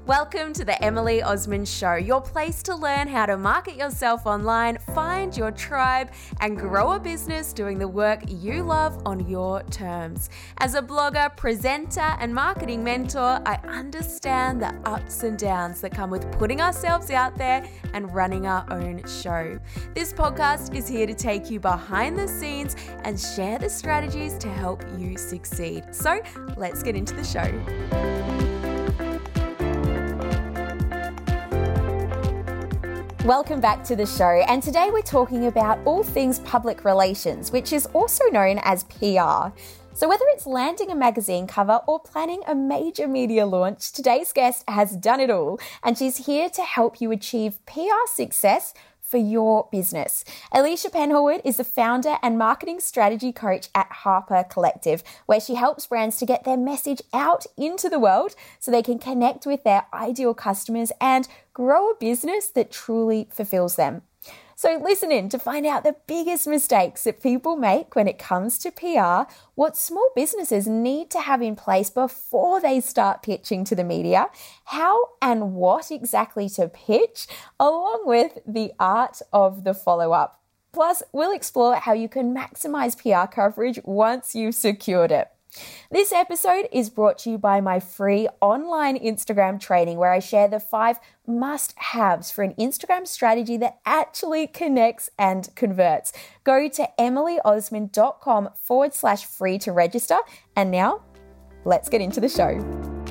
Welcome to the Emily Osmond Show, your place to learn how to market yourself online, find your tribe, and grow a business doing the work you love on your terms. As a blogger, presenter, and marketing mentor, I understand the ups and downs that come with putting ourselves out there and running our own show. This podcast is here to take you behind the scenes and share the strategies to help you succeed. So let's get into the show. Welcome back to the show, and today we're talking about all things public relations, which is also known as PR. So, whether it's landing a magazine cover or planning a major media launch, today's guest has done it all, and she's here to help you achieve PR success for your business. Alicia Penhorwood is the founder and marketing strategy coach at Harper Collective, where she helps brands to get their message out into the world so they can connect with their ideal customers and grow a business that truly fulfills them. So listen in to find out the biggest mistakes that people make when it comes to PR, what small businesses need to have in place before they start pitching to the media, how and what exactly to pitch, along with the art of the follow up. Plus, we'll explore how you can maximize PR coverage once you've secured it. This episode is brought to you by my free online Instagram training where I share the five must haves for an Instagram strategy that actually connects and converts. Go to emilyosmond.com forward slash free to register. And now, let's get into the show.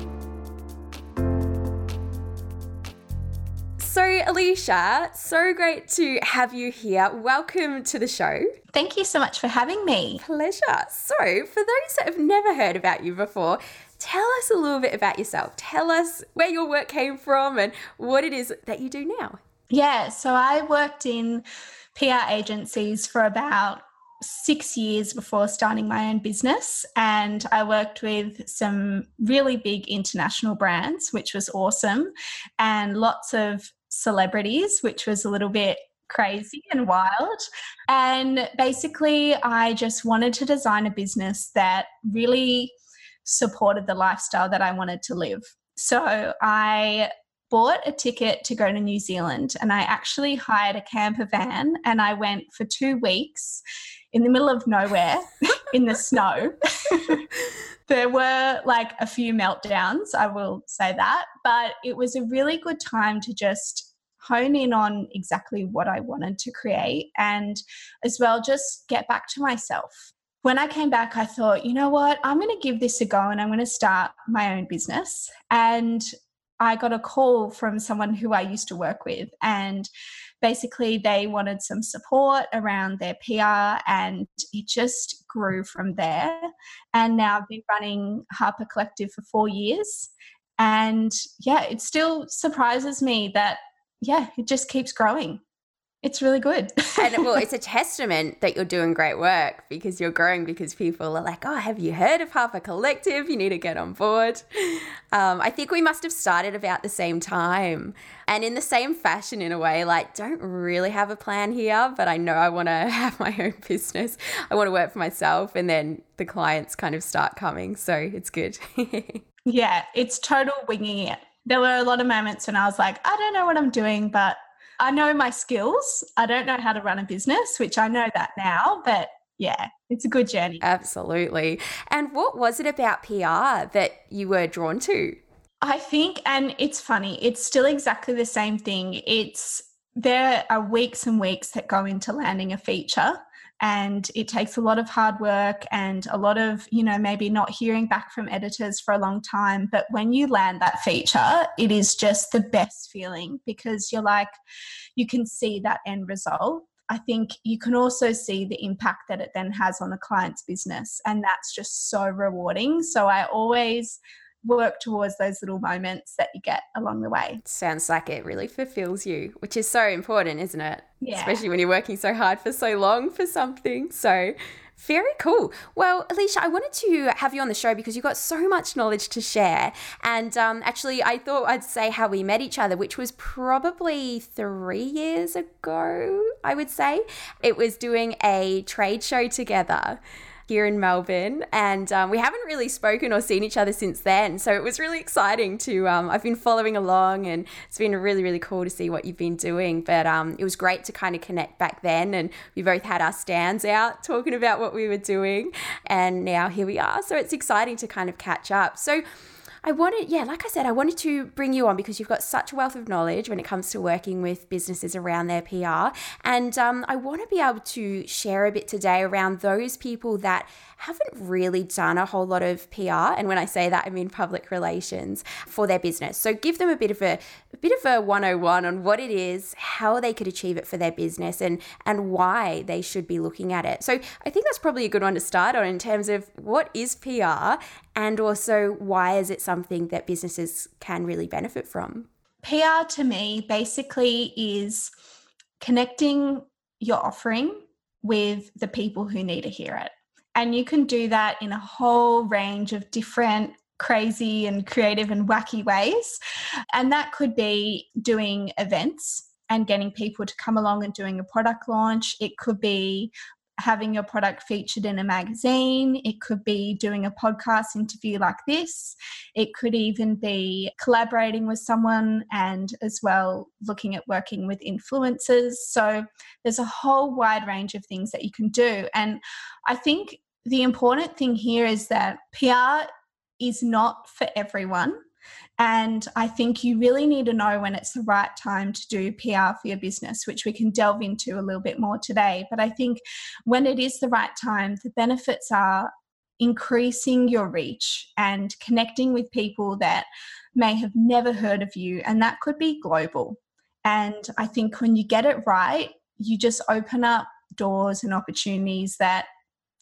So, Alicia, so great to have you here. Welcome to the show. Thank you so much for having me. Pleasure. So, for those that have never heard about you before, tell us a little bit about yourself. Tell us where your work came from and what it is that you do now. Yeah, so I worked in PR agencies for about six years before starting my own business. And I worked with some really big international brands, which was awesome, and lots of celebrities, which was a little bit crazy and wild. And basically, I just wanted to design a business that really supported the lifestyle that I wanted to live. So I bought a ticket to go to New Zealand and I actually hired a camper van and I went for two weeks in the middle of nowhere in the snow. there were like a few meltdowns, I will say that, but it was a really good time to just hone in on exactly what I wanted to create and as well just get back to myself. When I came back, I thought, you know what, I'm going to give this a go and I'm going to start my own business. And I got a call from someone who I used to work with, and basically they wanted some support around their PR, and it just grew from there. And now I've been running Harper Collective for four years. And yeah, it still surprises me that yeah, it just keeps growing. It's really good. and well, it's a testament that you're doing great work because you're growing because people are like, oh, have you heard of Harper Collective? You need to get on board. Um, I think we must have started about the same time and in the same fashion, in a way, like, don't really have a plan here, but I know I want to have my own business. I want to work for myself. And then the clients kind of start coming. So it's good. yeah, it's total winging it there were a lot of moments when I was like, I don't know what I'm doing, but I know my skills. I don't know how to run a business, which I know that now, but yeah, it's a good journey. Absolutely. And what was it about PR that you were drawn to? I think, and it's funny, it's still exactly the same thing. It's there are weeks and weeks that go into landing a feature and it takes a lot of hard work and a lot of you know maybe not hearing back from editors for a long time but when you land that feature it is just the best feeling because you're like you can see that end result I think you can also see the impact that it then has on a client's business. And that's just so rewarding. So I always work towards those little moments that you get along the way. Sounds like it really fulfills you, which is so important, isn't it? Yeah. Especially when you're working so hard for so long for something. So very cool. Well, Alicia, I wanted to have you on the show because you've got so much knowledge to share. And um, actually, I thought I'd say how we met each other, which was probably three years ago, I would say. It was doing a trade show together. Here in Melbourne, and um, we haven't really spoken or seen each other since then. So it was really exciting to. Um, I've been following along, and it's been really, really cool to see what you've been doing. But um, it was great to kind of connect back then, and we both had our stands out talking about what we were doing, and now here we are. So it's exciting to kind of catch up. So I wanted, yeah, like I said, I wanted to bring you on because you've got such a wealth of knowledge when it comes to working with businesses around their PR. And um, I want to be able to share a bit today around those people that haven't really done a whole lot of PR. And when I say that, I mean public relations for their business. So give them a bit of a, a bit of a 101 on what it is, how they could achieve it for their business, and, and why they should be looking at it. So I think that's probably a good one to start on in terms of what is PR and also why is it something that businesses can really benefit from? PR to me basically is connecting your offering with the people who need to hear it. And you can do that in a whole range of different crazy and creative and wacky ways. And that could be doing events and getting people to come along and doing a product launch. It could be having your product featured in a magazine. It could be doing a podcast interview like this. It could even be collaborating with someone and as well looking at working with influencers. So there's a whole wide range of things that you can do. And I think the important thing here is that PR is not for everyone. And I think you really need to know when it's the right time to do PR for your business, which we can delve into a little bit more today. But I think when it is the right time, the benefits are increasing your reach and connecting with people that may have never heard of you. And that could be global. And I think when you get it right, you just open up doors and opportunities that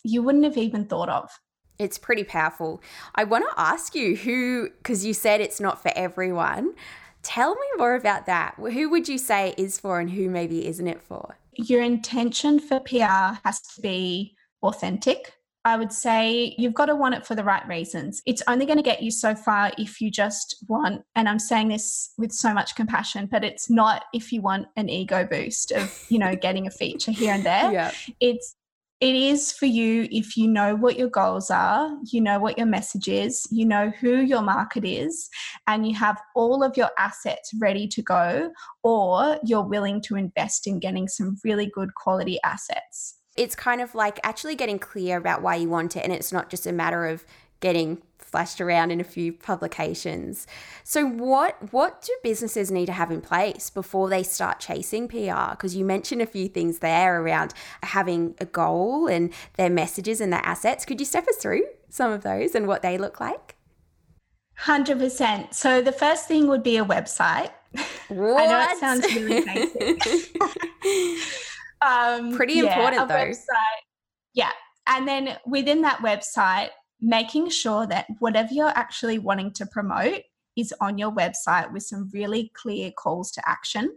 you wouldn't have even thought of. It's pretty powerful. I want to ask you who, because you said it's not for everyone. Tell me more about that. Who would you say is for and who maybe isn't it for? Your intention for PR has to be authentic. I would say you've got to want it for the right reasons. It's only going to get you so far if you just want, and I'm saying this with so much compassion, but it's not if you want an ego boost of, you know, getting a feature here and there. Yeah. It's it is for you if you know what your goals are, you know what your message is, you know who your market is, and you have all of your assets ready to go, or you're willing to invest in getting some really good quality assets. It's kind of like actually getting clear about why you want it, and it's not just a matter of getting flashed around in a few publications. So what what do businesses need to have in place before they start chasing PR? Because you mentioned a few things there around having a goal and their messages and their assets. Could you step us through some of those and what they look like? 100%. So the first thing would be a website. What? I know it sounds really basic. um, Pretty yeah, important though. Website, yeah. And then within that website, making sure that whatever you're actually wanting to promote is on your website with some really clear calls to action.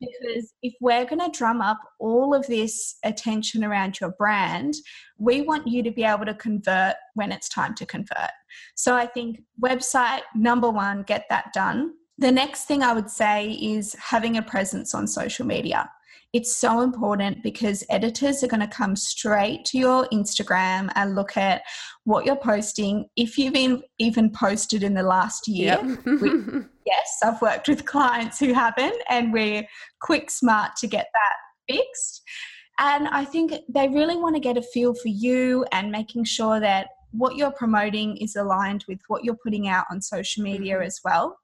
Because if we're going to drum up all of this attention around your brand, we want you to be able to convert when it's time to convert. So I think website number one, get that done. The next thing I would say is having a presence on social media it's so important because editors are going to come straight to your Instagram and look at what you're posting. If you've been even posted in the last year, yep. yes, I've worked with clients who haven't, and we're quick, smart to get that fixed. And I think they really want to get a feel for you and making sure that what you're promoting is aligned with what you're putting out on social media mm-hmm. as well.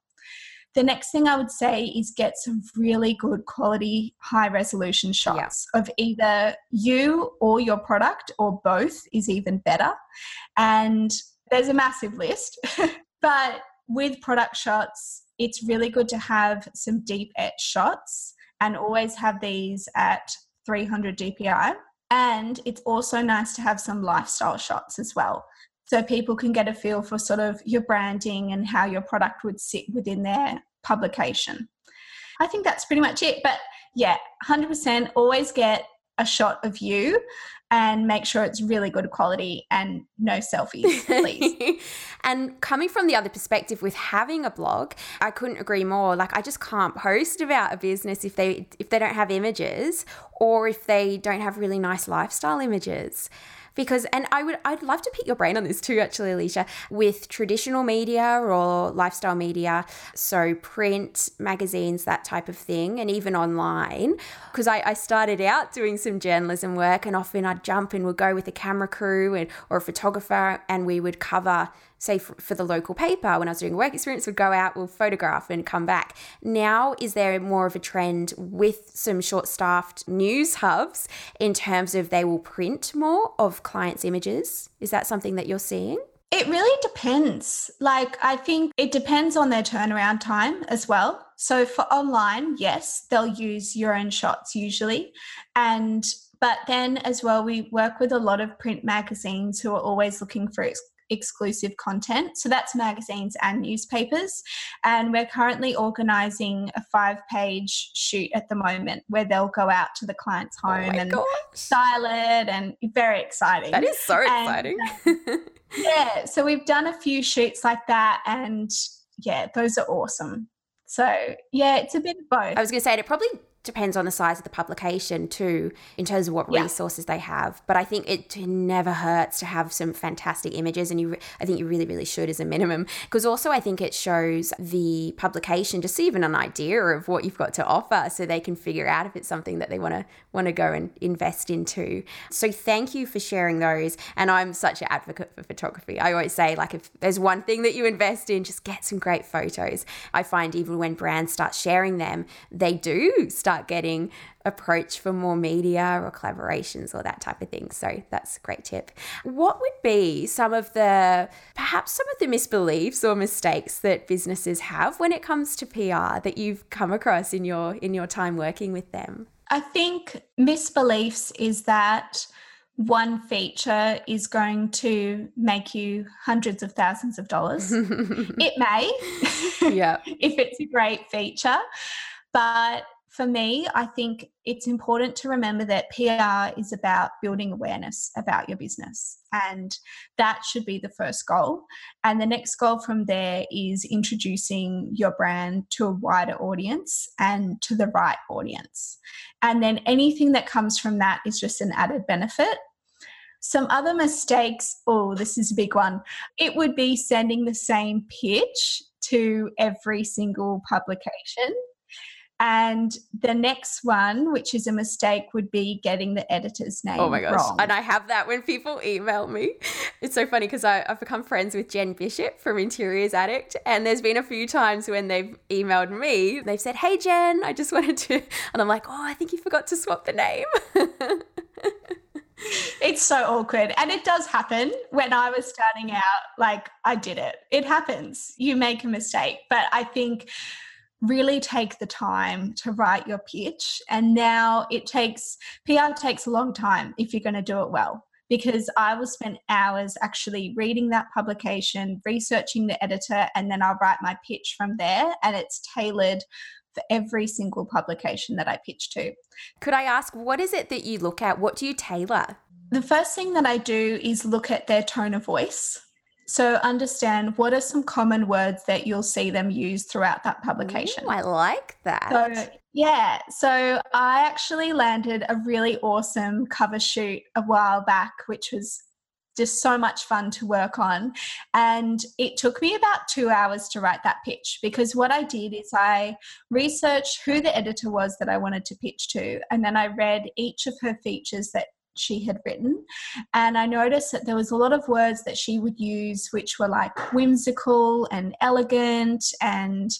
The next thing I would say is get some really good quality, high resolution shots yeah. of either you or your product, or both is even better. And there's a massive list, but with product shots, it's really good to have some deep etch shots and always have these at 300 DPI. And it's also nice to have some lifestyle shots as well so people can get a feel for sort of your branding and how your product would sit within their publication. I think that's pretty much it. But yeah, 100% always get a shot of you and make sure it's really good quality and no selfies, please. and coming from the other perspective with having a blog, I couldn't agree more. Like I just can't post about a business if they if they don't have images or if they don't have really nice lifestyle images because and I would I'd love to pick your brain on this too actually Alicia with traditional media or lifestyle media so print magazines that type of thing and even online. Because I, I started out doing some journalism work and often I'd jump and would go with a camera crew and or a photographer and we would cover say for, for, the local paper when I was doing work experience would go out, we'll photograph and come back. Now is there more of a trend with some short staffed news hubs in terms of they will print more of clients' images? Is that something that you're seeing? It really depends. Like, I think it depends on their turnaround time as well. So, for online, yes, they'll use your own shots usually. And but then as well, we work with a lot of print magazines who are always looking for ex- exclusive content. So that's magazines and newspapers. And we're currently organising a five page shoot at the moment where they'll go out to the client's oh home oh and gosh. style it and very exciting. That is so exciting. And, uh, yeah. So we've done a few shoots like that and yeah, those are awesome. So yeah, it's a bit of both. I was going to say it probably depends on the size of the publication too in terms of what yeah. resources they have. But i think it never hurts to have some fantastic images and you i think you really really should as a minimum. Because also i think it shows the publication just even an idea of what you've got to offer so they can figure out if it's something that they want to want to go and invest into. So thank you for sharing those and i'm such an advocate for photography. I always say like if there's one thing that you invest in just get some great photos. I find even when brands start sharing them they do start start getting approached for more media or collaborations or that type of thing. So that's a great tip. What would be some of the perhaps some of the misbeliefs or mistakes that businesses have when it comes to PR that you've come across in your in your time working with them? I think misbeliefs is that one feature is going to make you hundreds of thousands of dollars. it may, yeah, if it's a great feature, but for me, I think it's important to remember that PR is about building awareness about your business. And that should be the first goal. And the next goal from there is introducing your brand to a wider audience and to the right audience. And then anything that comes from that is just an added benefit. Some other mistakes, oh, this is a big one. It would be sending the same pitch to every single publication and the next one, which is a mistake, would be getting the editor's name. Oh my gosh. Wrong. And I have that when people email me. It's so funny because I've become friends with Jen Bishop from Interiors Addict. And there's been a few times when they've emailed me, they've said, Hey, Jen, I just wanted to. And I'm like, Oh, I think you forgot to swap the name. it's so awkward. And it does happen. When I was starting out, like I did it. It happens. You make a mistake. But I think really take the time to write your pitch. And now it takes, PR takes a long time if you're going to do it well. Because I will spend hours actually reading that publication, researching the editor, and then I'll write my pitch from there. And it's tailored for every single publication that I pitch to. Could I ask, what is it that you look at? What do you tailor? The first thing that I do is look at their tone of voice. So understand what are some common words that you'll see them use throughout that publication. Ooh, I like that. So yeah, so I actually landed a really awesome cover shoot a while back, which was just so much fun to work on. And it took me about two hours to write that pitch because what I did is I researched who the editor was that I wanted to pitch to, and then I read each of her features that she had written. And I noticed that there was a lot of words that she would use, which were like whimsical and elegant and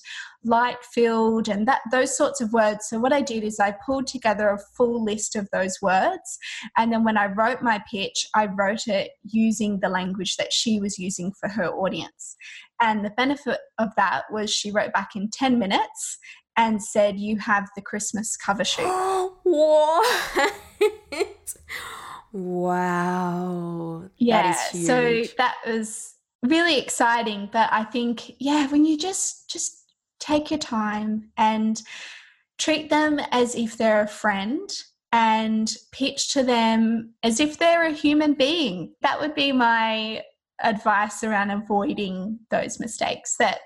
light filled and that those sorts of words. So what I did is I pulled together a full list of those words. And then when I wrote my pitch, I wrote it using the language that she was using for her audience. And the benefit of that was she wrote back in 10 minutes and said, You have the Christmas cover shoot. what? wow. Yeah. That so that was really exciting. But I think, yeah, when you just just take your time and treat them as if they're a friend and pitch to them as if they're a human being. That would be my advice around avoiding those mistakes that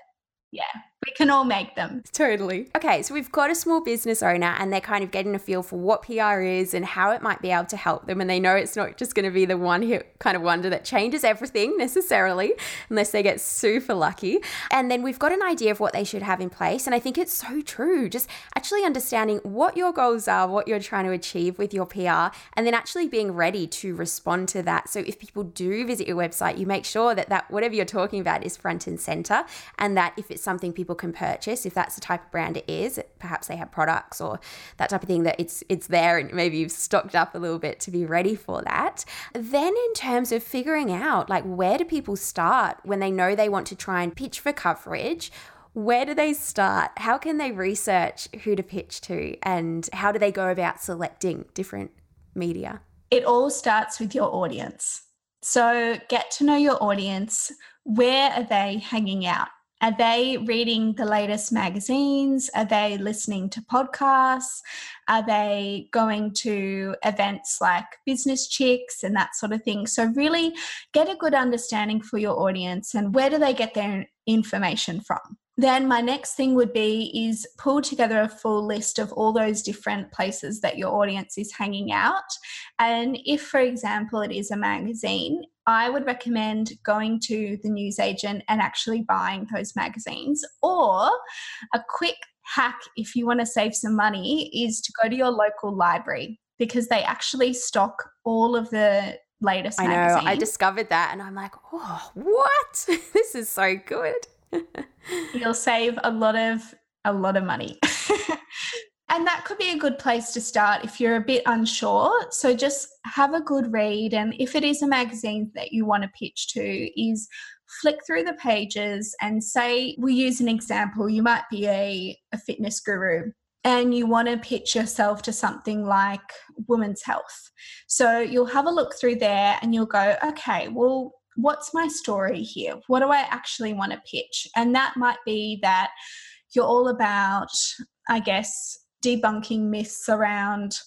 yeah we can all make them. Totally. Okay, so we've got a small business owner and they're kind of getting a feel for what PR is and how it might be able to help them. And they know it's not just going to be the one hit kind of wonder that changes everything necessarily, unless they get super lucky. And then we've got an idea of what they should have in place. And I think it's so true. Just actually understanding what your goals are, what you're trying to achieve with your PR, and then actually being ready to respond to that. So if people do visit your website, you make sure that, that whatever you're talking about is front and center and that if it's something people can purchase, if that's the type of brand it is, perhaps they have products or that type of thing that it's it's there and maybe you've stocked up a little bit to be ready for that. Then in terms of figuring out like where do people start when they know they want to try and pitch for coverage? Where do they start? How can they research who to pitch to and how do they go about selecting different media? It all starts with your audience. So get to know your audience. Where are they hanging out? Are they reading the latest magazines? Are they listening to podcasts? Are they going to events like Business Chicks and that sort of thing? So, really get a good understanding for your audience and where do they get their information from? then my next thing would be is pull together a full list of all those different places that your audience is hanging out and if for example it is a magazine i would recommend going to the newsagent and actually buying those magazines or a quick hack if you want to save some money is to go to your local library because they actually stock all of the latest I know. I discovered that and I'm like, "Oh, what? this is so good." You'll save a lot of a lot of money. and that could be a good place to start if you're a bit unsure. So just have a good read and if it is a magazine that you want to pitch to is flick through the pages and say we use an example you might be a, a fitness guru and you want to pitch yourself to something like women's health. So you'll have a look through there and you'll go, okay, well, what's my story here? What do I actually want to pitch? And that might be that you're all about, I guess, debunking myths around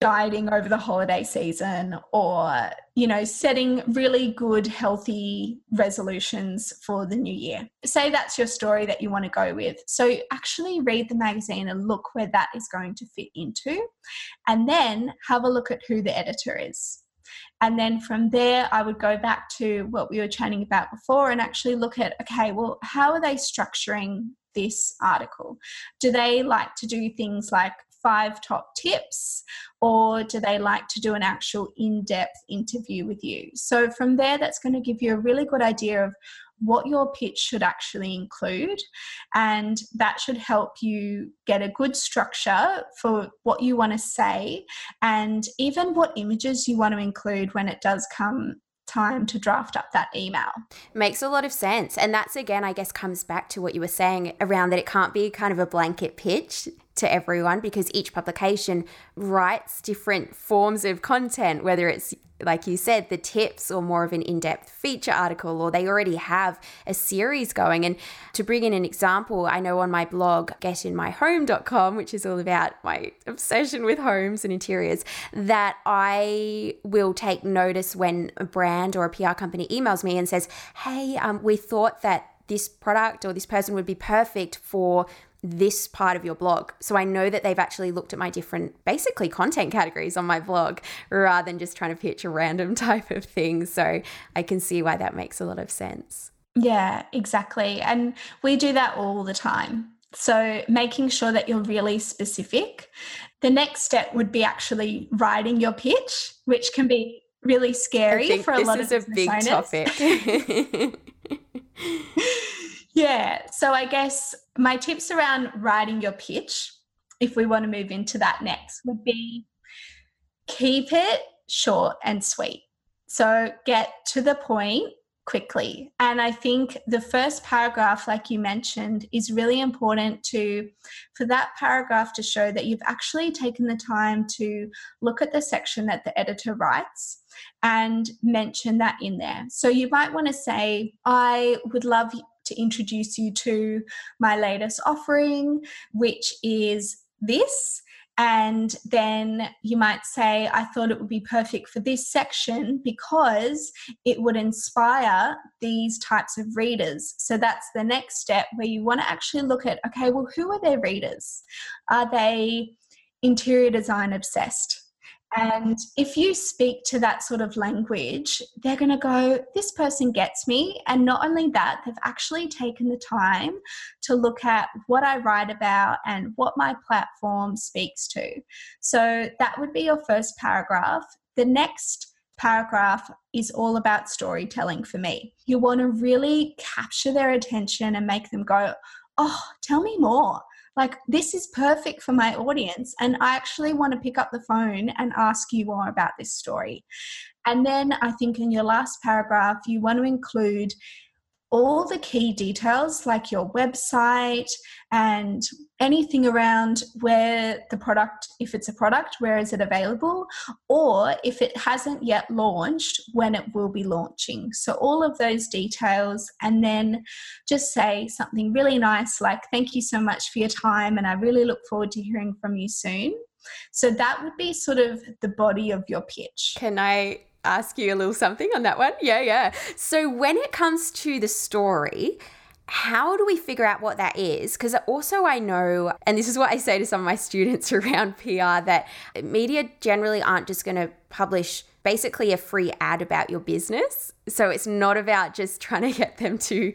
dieting over the holiday season or you know setting really good healthy resolutions for the new year. Say that's your story that you want to go with. So actually read the magazine and look where that is going to fit into and then have a look at who the editor is. And then from there, I would go back to what we were chatting about before and actually look at okay, well, how are they structuring this article? Do they like to do things like five top tips or do they like to do an actual in depth interview with you? So, from there, that's going to give you a really good idea of what your pitch should actually include. And that should help you get a good structure for what you want to say and even what images you want to include when it does come time to draft up that email. Makes a lot of sense. And that's again, I guess, comes back to what you were saying around that it can't be kind of a blanket pitch to everyone because each publication writes different forms of content, whether it's like you said, the tips or more of an in depth feature article, or they already have a series going. And to bring in an example, I know on my blog, getinmyhome.com, which is all about my obsession with homes and interiors, that I will take notice when a brand or a PR company emails me and says, Hey, um, we thought that this product or this person would be perfect for this part of your blog. So I know that they've actually looked at my different, basically, content categories on my blog rather than just trying to pitch a random type of thing. So I can see why that makes a lot of sense. Yeah, exactly. And we do that all the time. So making sure that you're really specific. The next step would be actually writing your pitch, which can be really scary for a lot of This is a big owners. topic. Yeah. So I guess my tips around writing your pitch, if we want to move into that next, would be keep it short and sweet. So get to the point quickly. And I think the first paragraph, like you mentioned, is really important to for that paragraph to show that you've actually taken the time to look at the section that the editor writes and mention that in there. So you might want to say, I would love to introduce you to my latest offering, which is this. And then you might say, I thought it would be perfect for this section because it would inspire these types of readers. So that's the next step where you want to actually look at okay, well, who are their readers? Are they interior design obsessed? And if you speak to that sort of language, they're going to go, This person gets me. And not only that, they've actually taken the time to look at what I write about and what my platform speaks to. So that would be your first paragraph. The next paragraph is all about storytelling for me. You want to really capture their attention and make them go, Oh, tell me more like this is perfect for my audience and i actually want to pick up the phone and ask you more about this story. And then i think in your last paragraph you want to include all the key details like your website and anything around where the product if it's a product where is it available or if it hasn't yet launched when it will be launching. So all of those details and then just say something really nice like thank you so much for your time and i really look forward to hearing from you soon. So that would be sort of the body of your pitch. Can i ask you a little something on that one? Yeah, yeah. So when it comes to the story, how do we figure out what that is? Because also, I know, and this is what I say to some of my students around PR, that media generally aren't just going to publish basically a free ad about your business. So it's not about just trying to get them to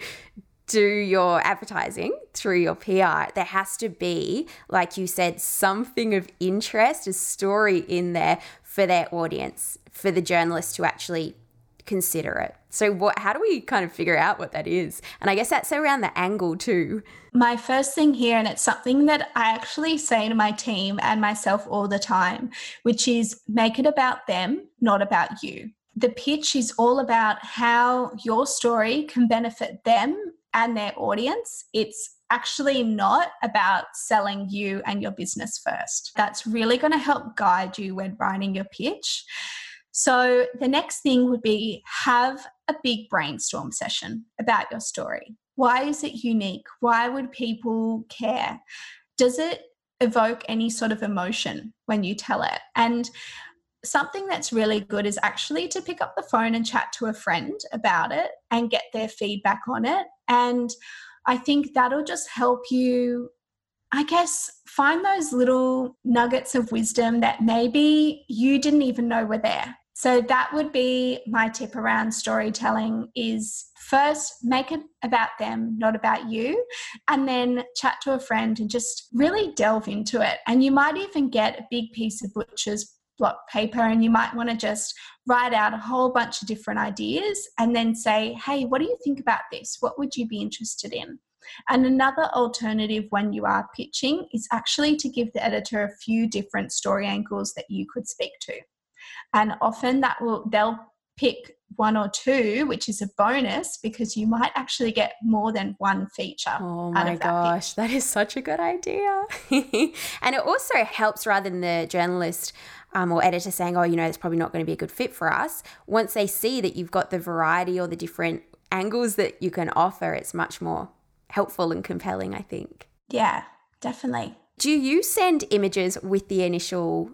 do your advertising through your PR. There has to be, like you said, something of interest, a story in there for their audience for the journalist to actually consider it. So what how do we kind of figure out what that is? And I guess that's around the angle too. My first thing here and it's something that I actually say to my team and myself all the time, which is make it about them, not about you. The pitch is all about how your story can benefit them and their audience. It's actually not about selling you and your business first. That's really going to help guide you when writing your pitch. So the next thing would be have a big brainstorm session about your story. Why is it unique? Why would people care? Does it evoke any sort of emotion when you tell it? And something that's really good is actually to pick up the phone and chat to a friend about it and get their feedback on it. And I think that'll just help you I guess find those little nuggets of wisdom that maybe you didn't even know were there. So that would be my tip around storytelling is first make it about them, not about you, and then chat to a friend and just really delve into it. And you might even get a big piece of butcher's block paper and you might want to just write out a whole bunch of different ideas and then say, "Hey, what do you think about this? What would you be interested in?" And another alternative when you are pitching is actually to give the editor a few different story angles that you could speak to and often that will they'll pick one or two, which is a bonus because you might actually get more than one feature. Oh my that gosh, that is such a good idea. and it also helps rather than the journalist um, or editor saying, oh, you know, it's probably not going to be a good fit for us. Once they see that you've got the variety or the different angles that you can offer, it's much more helpful and compelling, I think. Yeah, definitely. Do you send images with the initial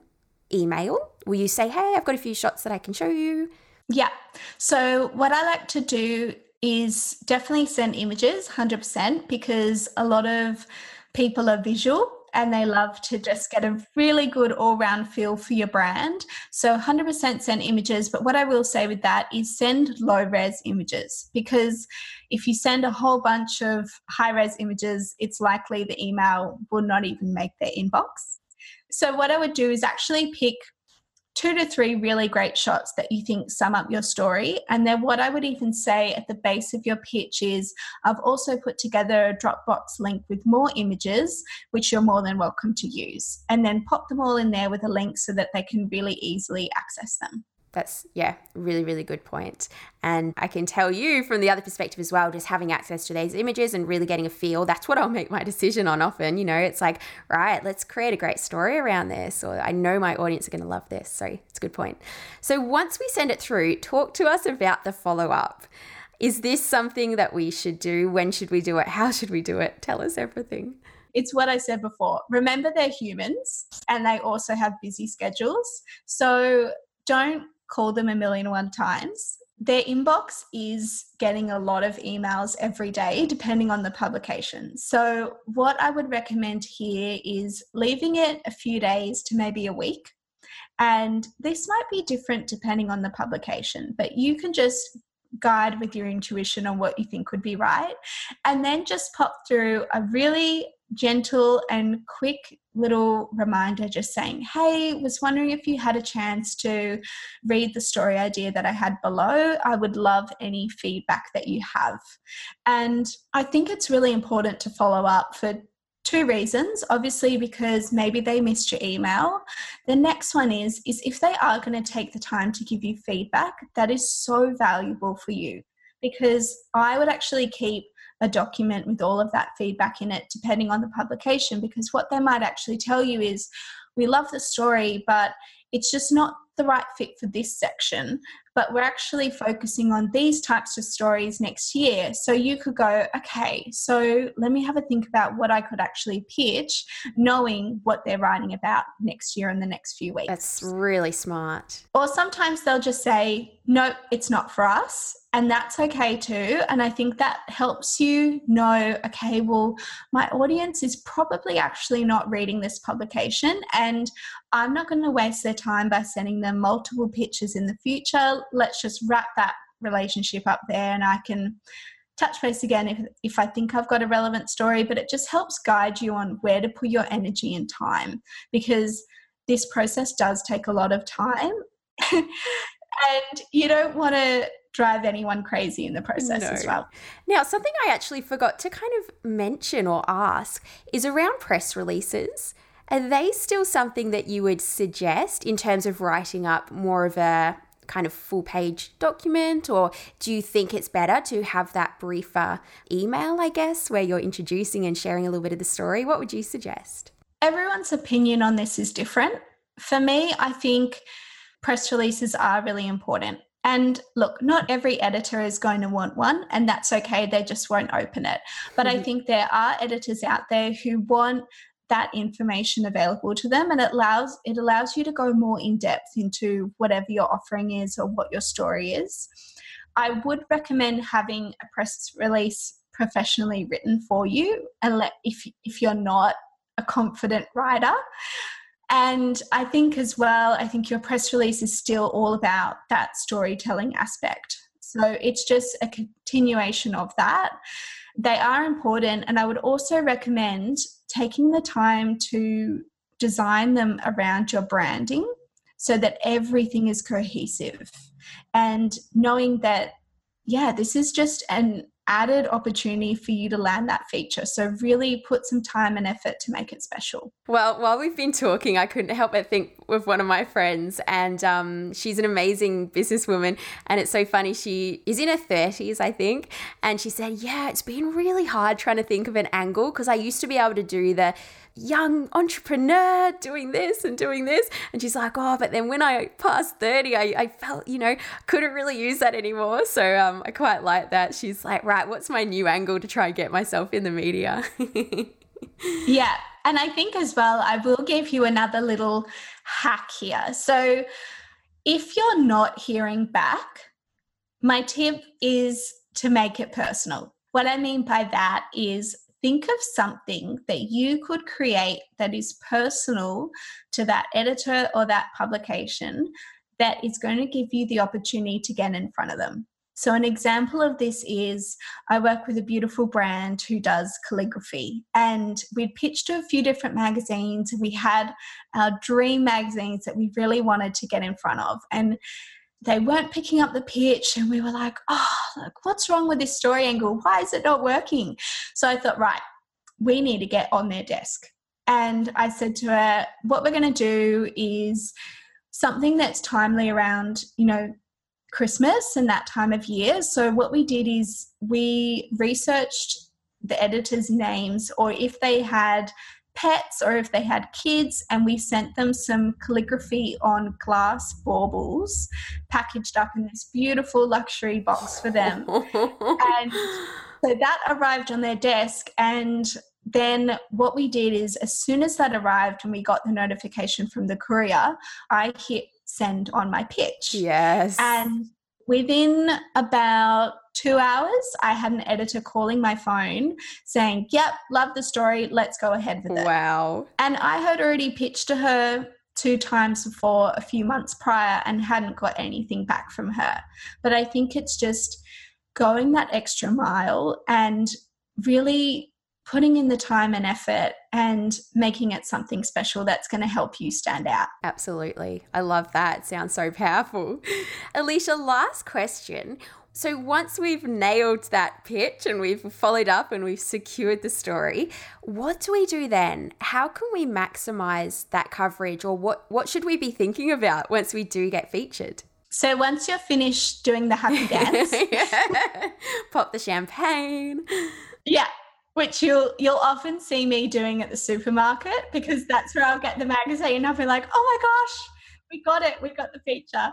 email? Will you say, hey, I've got a few shots that I can show you? Yeah. So, what I like to do is definitely send images 100% because a lot of people are visual and they love to just get a really good all round feel for your brand. So 100% send images. But what I will say with that is send low res images because if you send a whole bunch of high res images, it's likely the email will not even make their inbox. So, what I would do is actually pick two to three really great shots that you think sum up your story. And then, what I would even say at the base of your pitch is I've also put together a Dropbox link with more images, which you're more than welcome to use. And then pop them all in there with a link so that they can really easily access them. That's, yeah, really, really good point. And I can tell you from the other perspective as well, just having access to these images and really getting a feel, that's what I'll make my decision on often. You know, it's like, right, let's create a great story around this, or I know my audience are going to love this. So it's a good point. So once we send it through, talk to us about the follow up. Is this something that we should do? When should we do it? How should we do it? Tell us everything. it's what I said before. Remember, they're humans and they also have busy schedules. So don't call them a million one times. Their inbox is getting a lot of emails every day, depending on the publication. So, what I would recommend here is leaving it a few days to maybe a week. And this might be different depending on the publication, but you can just guide with your intuition on what you think would be right. And then just pop through a really gentle and quick little reminder just saying, Hey, was wondering if you had a chance to read the story idea that I had below. I would love any feedback that you have. And I think it's really important to follow up for two reasons obviously because maybe they missed your email. The next one is is if they are going to take the time to give you feedback that is so valuable for you because i would actually keep a document with all of that feedback in it depending on the publication because what they might actually tell you is we love the story but it's just not the right fit for this section but we're actually focusing on these types of stories next year. So you could go, okay, so let me have a think about what I could actually pitch, knowing what they're writing about next year and the next few weeks. That's really smart. Or sometimes they'll just say, no, it's not for us. And that's okay too. And I think that helps you know, okay, well, my audience is probably actually not reading this publication. And I'm not going to waste their time by sending them multiple pitches in the future let's just wrap that relationship up there and I can touch base again if, if I think I've got a relevant story, but it just helps guide you on where to put your energy and time because this process does take a lot of time. and you don't want to drive anyone crazy in the process no. as well. Now, something I actually forgot to kind of mention or ask is around press releases. Are they still something that you would suggest in terms of writing up more of a kind of full page document or do you think it's better to have that briefer email, I guess, where you're introducing and sharing a little bit of the story? What would you suggest? Everyone's opinion on this is different. For me, I think press releases are really important. And look, not every editor is going to want one, and that's okay. They just won't open it. But mm-hmm. I think there are editors out there who want that information available to them and it allows it allows you to go more in depth into whatever your offering is or what your story is. I would recommend having a press release professionally written for you let if if you're not a confident writer. And i think as well i think your press release is still all about that storytelling aspect. So it's just a continuation of that. They are important and i would also recommend taking the time to design them around your branding so that everything is cohesive and knowing that yeah this is just an added opportunity for you to land that feature. So, really put some time and effort to make it special. Well, while we've been talking, I couldn't help but think with one of my friends, and um, she's an amazing businesswoman. And it's so funny. She is in her 30s, I think. And she said, Yeah, it's been really hard trying to think of an angle because I used to be able to do the young entrepreneur doing this and doing this. And she's like, oh, but then when I passed 30, I, I felt, you know, couldn't really use that anymore. So um, I quite like that. She's like, right, what's my new angle to try and get myself in the media? yeah. And I think as well, I will give you another little hack here. So if you're not hearing back, my tip is to make it personal. What I mean by that is think of something that you could create that is personal to that editor or that publication that is going to give you the opportunity to get in front of them. So, an example of this is I work with a beautiful brand who does calligraphy, and we'd pitched to a few different magazines. We had our dream magazines that we really wanted to get in front of. And they weren't picking up the pitch and we were like oh look what's wrong with this story angle why is it not working so i thought right we need to get on their desk and i said to her what we're going to do is something that's timely around you know christmas and that time of year so what we did is we researched the editors names or if they had pets or if they had kids, and we sent them some calligraphy on glass baubles packaged up in this beautiful luxury box for them. and so that arrived on their desk, and then what we did is as soon as that arrived and we got the notification from the courier, I hit send on my pitch. Yes. And within about two hours, I had an editor calling my phone saying, Yep, love the story. Let's go ahead with it. Wow. And I had already pitched to her two times before a few months prior and hadn't got anything back from her. But I think it's just going that extra mile and really putting in the time and effort and making it something special that's going to help you stand out. Absolutely. I love that. It sounds so powerful. Alicia, last question. So once we've nailed that pitch and we've followed up and we've secured the story, what do we do then? How can we maximize that coverage or what what should we be thinking about once we do get featured? So once you're finished doing the happy dance, pop the champagne. Yeah, which you'll you'll often see me doing at the supermarket because that's where I'll get the magazine. I'll be like, oh my gosh, we got it, we got the feature.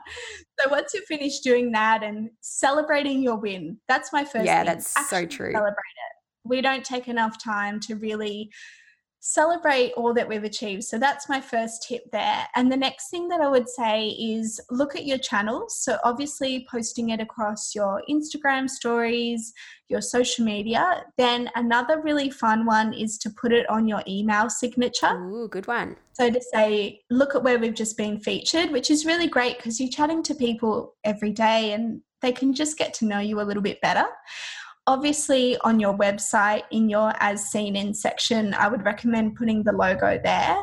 So once you're finished doing that and celebrating your win, that's my first. Yeah, thing. that's Actually so true. Celebrate it. We don't take enough time to really celebrate all that we've achieved. So that's my first tip there. And the next thing that I would say is look at your channels. So obviously posting it across your Instagram stories, your social media. Then another really fun one is to put it on your email signature. Ooh, good one. So to say, look at where we've just been featured, which is really great because you're chatting to people every day and they can just get to know you a little bit better obviously on your website in your as seen in section i would recommend putting the logo there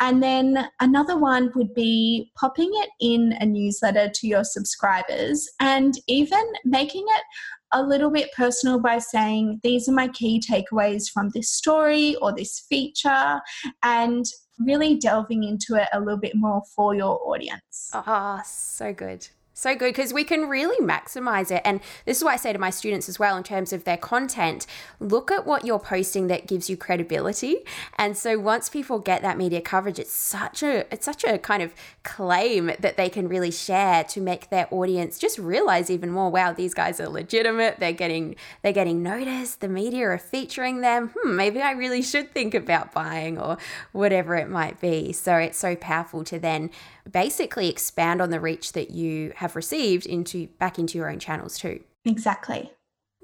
and then another one would be popping it in a newsletter to your subscribers and even making it a little bit personal by saying these are my key takeaways from this story or this feature and really delving into it a little bit more for your audience. Oh, so good. So good because we can really maximize it. And this is what I say to my students as well in terms of their content. Look at what you're posting that gives you credibility. And so once people get that media coverage, it's such a it's such a kind of claim that they can really share to make their audience just realize even more, wow, these guys are legitimate. They're getting they're getting noticed. The media are featuring them. Hmm, maybe I really should think about buying or whatever it might be. So it's so powerful to then basically expand on the reach that you have received into back into your own channels too. Exactly.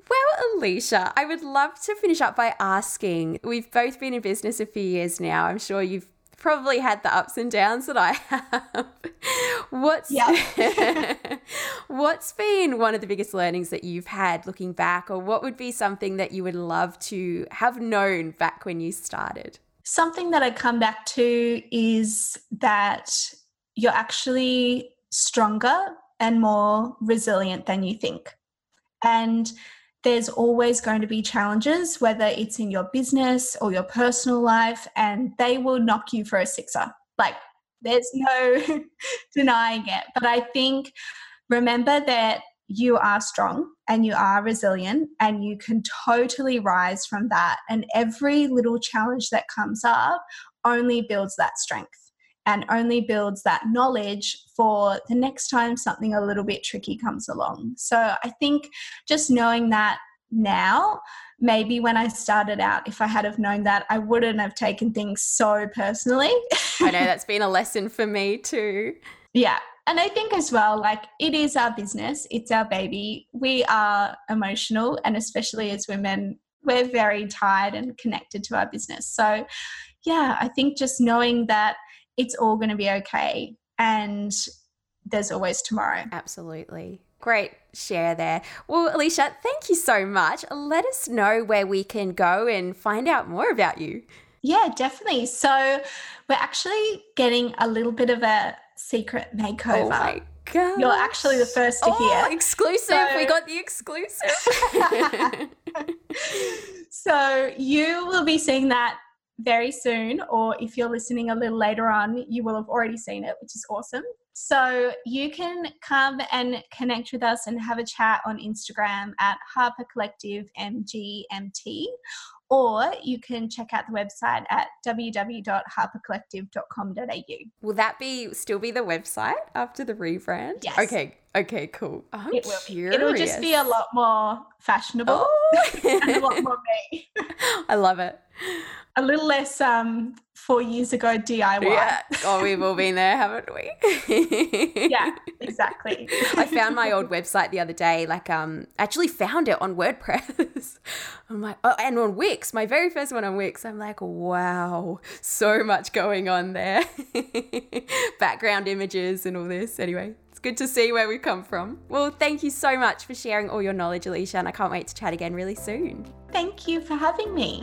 Well, Alicia, I would love to finish up by asking. We've both been in business a few years now. I'm sure you've probably had the ups and downs that I have. What's yeah. What's been one of the biggest learnings that you've had looking back or what would be something that you would love to have known back when you started? Something that I come back to is that you're actually stronger and more resilient than you think. And there's always going to be challenges, whether it's in your business or your personal life, and they will knock you for a sixer. Like, there's no denying it. But I think remember that you are strong and you are resilient and you can totally rise from that. And every little challenge that comes up only builds that strength and only builds that knowledge for the next time something a little bit tricky comes along. So I think just knowing that now, maybe when I started out, if I had have known that, I wouldn't have taken things so personally. I know that's been a lesson for me too. Yeah. And I think as well, like it is our business, it's our baby. We are emotional, and especially as women, we're very tied and connected to our business. So, yeah, I think just knowing that it's all going to be okay. And there's always tomorrow. Absolutely. Great share there. Well, Alicia, thank you so much. Let us know where we can go and find out more about you. Yeah, definitely. So, we're actually getting a little bit of a secret oh makeover. Oh my God. You're actually the first to oh, hear. Exclusive. So, we got the exclusive. so, you will be seeing that very soon, or if you're listening a little later on, you will have already seen it, which is awesome. So you can come and connect with us and have a chat on Instagram at Harper Collective MGMT, or you can check out the website at www.harpercollective.com.au. Will that be still be the website after the rebrand? Yes. Okay. Okay. Cool. I'm it will curious. It'll just be a lot more fashionable oh. and a lot more me. I love it. a little less um four years ago DIY. Yeah. Oh, we've all been there, haven't we? yeah, exactly. I found my old website the other day, like um actually found it on WordPress. I'm like, oh, and on Wix, my very first one on Wix. I'm like, wow, so much going on there. Background images and all this. Anyway, it's good to see where we come from. Well, thank you so much for sharing all your knowledge, Alicia, and I can't wait to chat again really soon. Thank you for having me.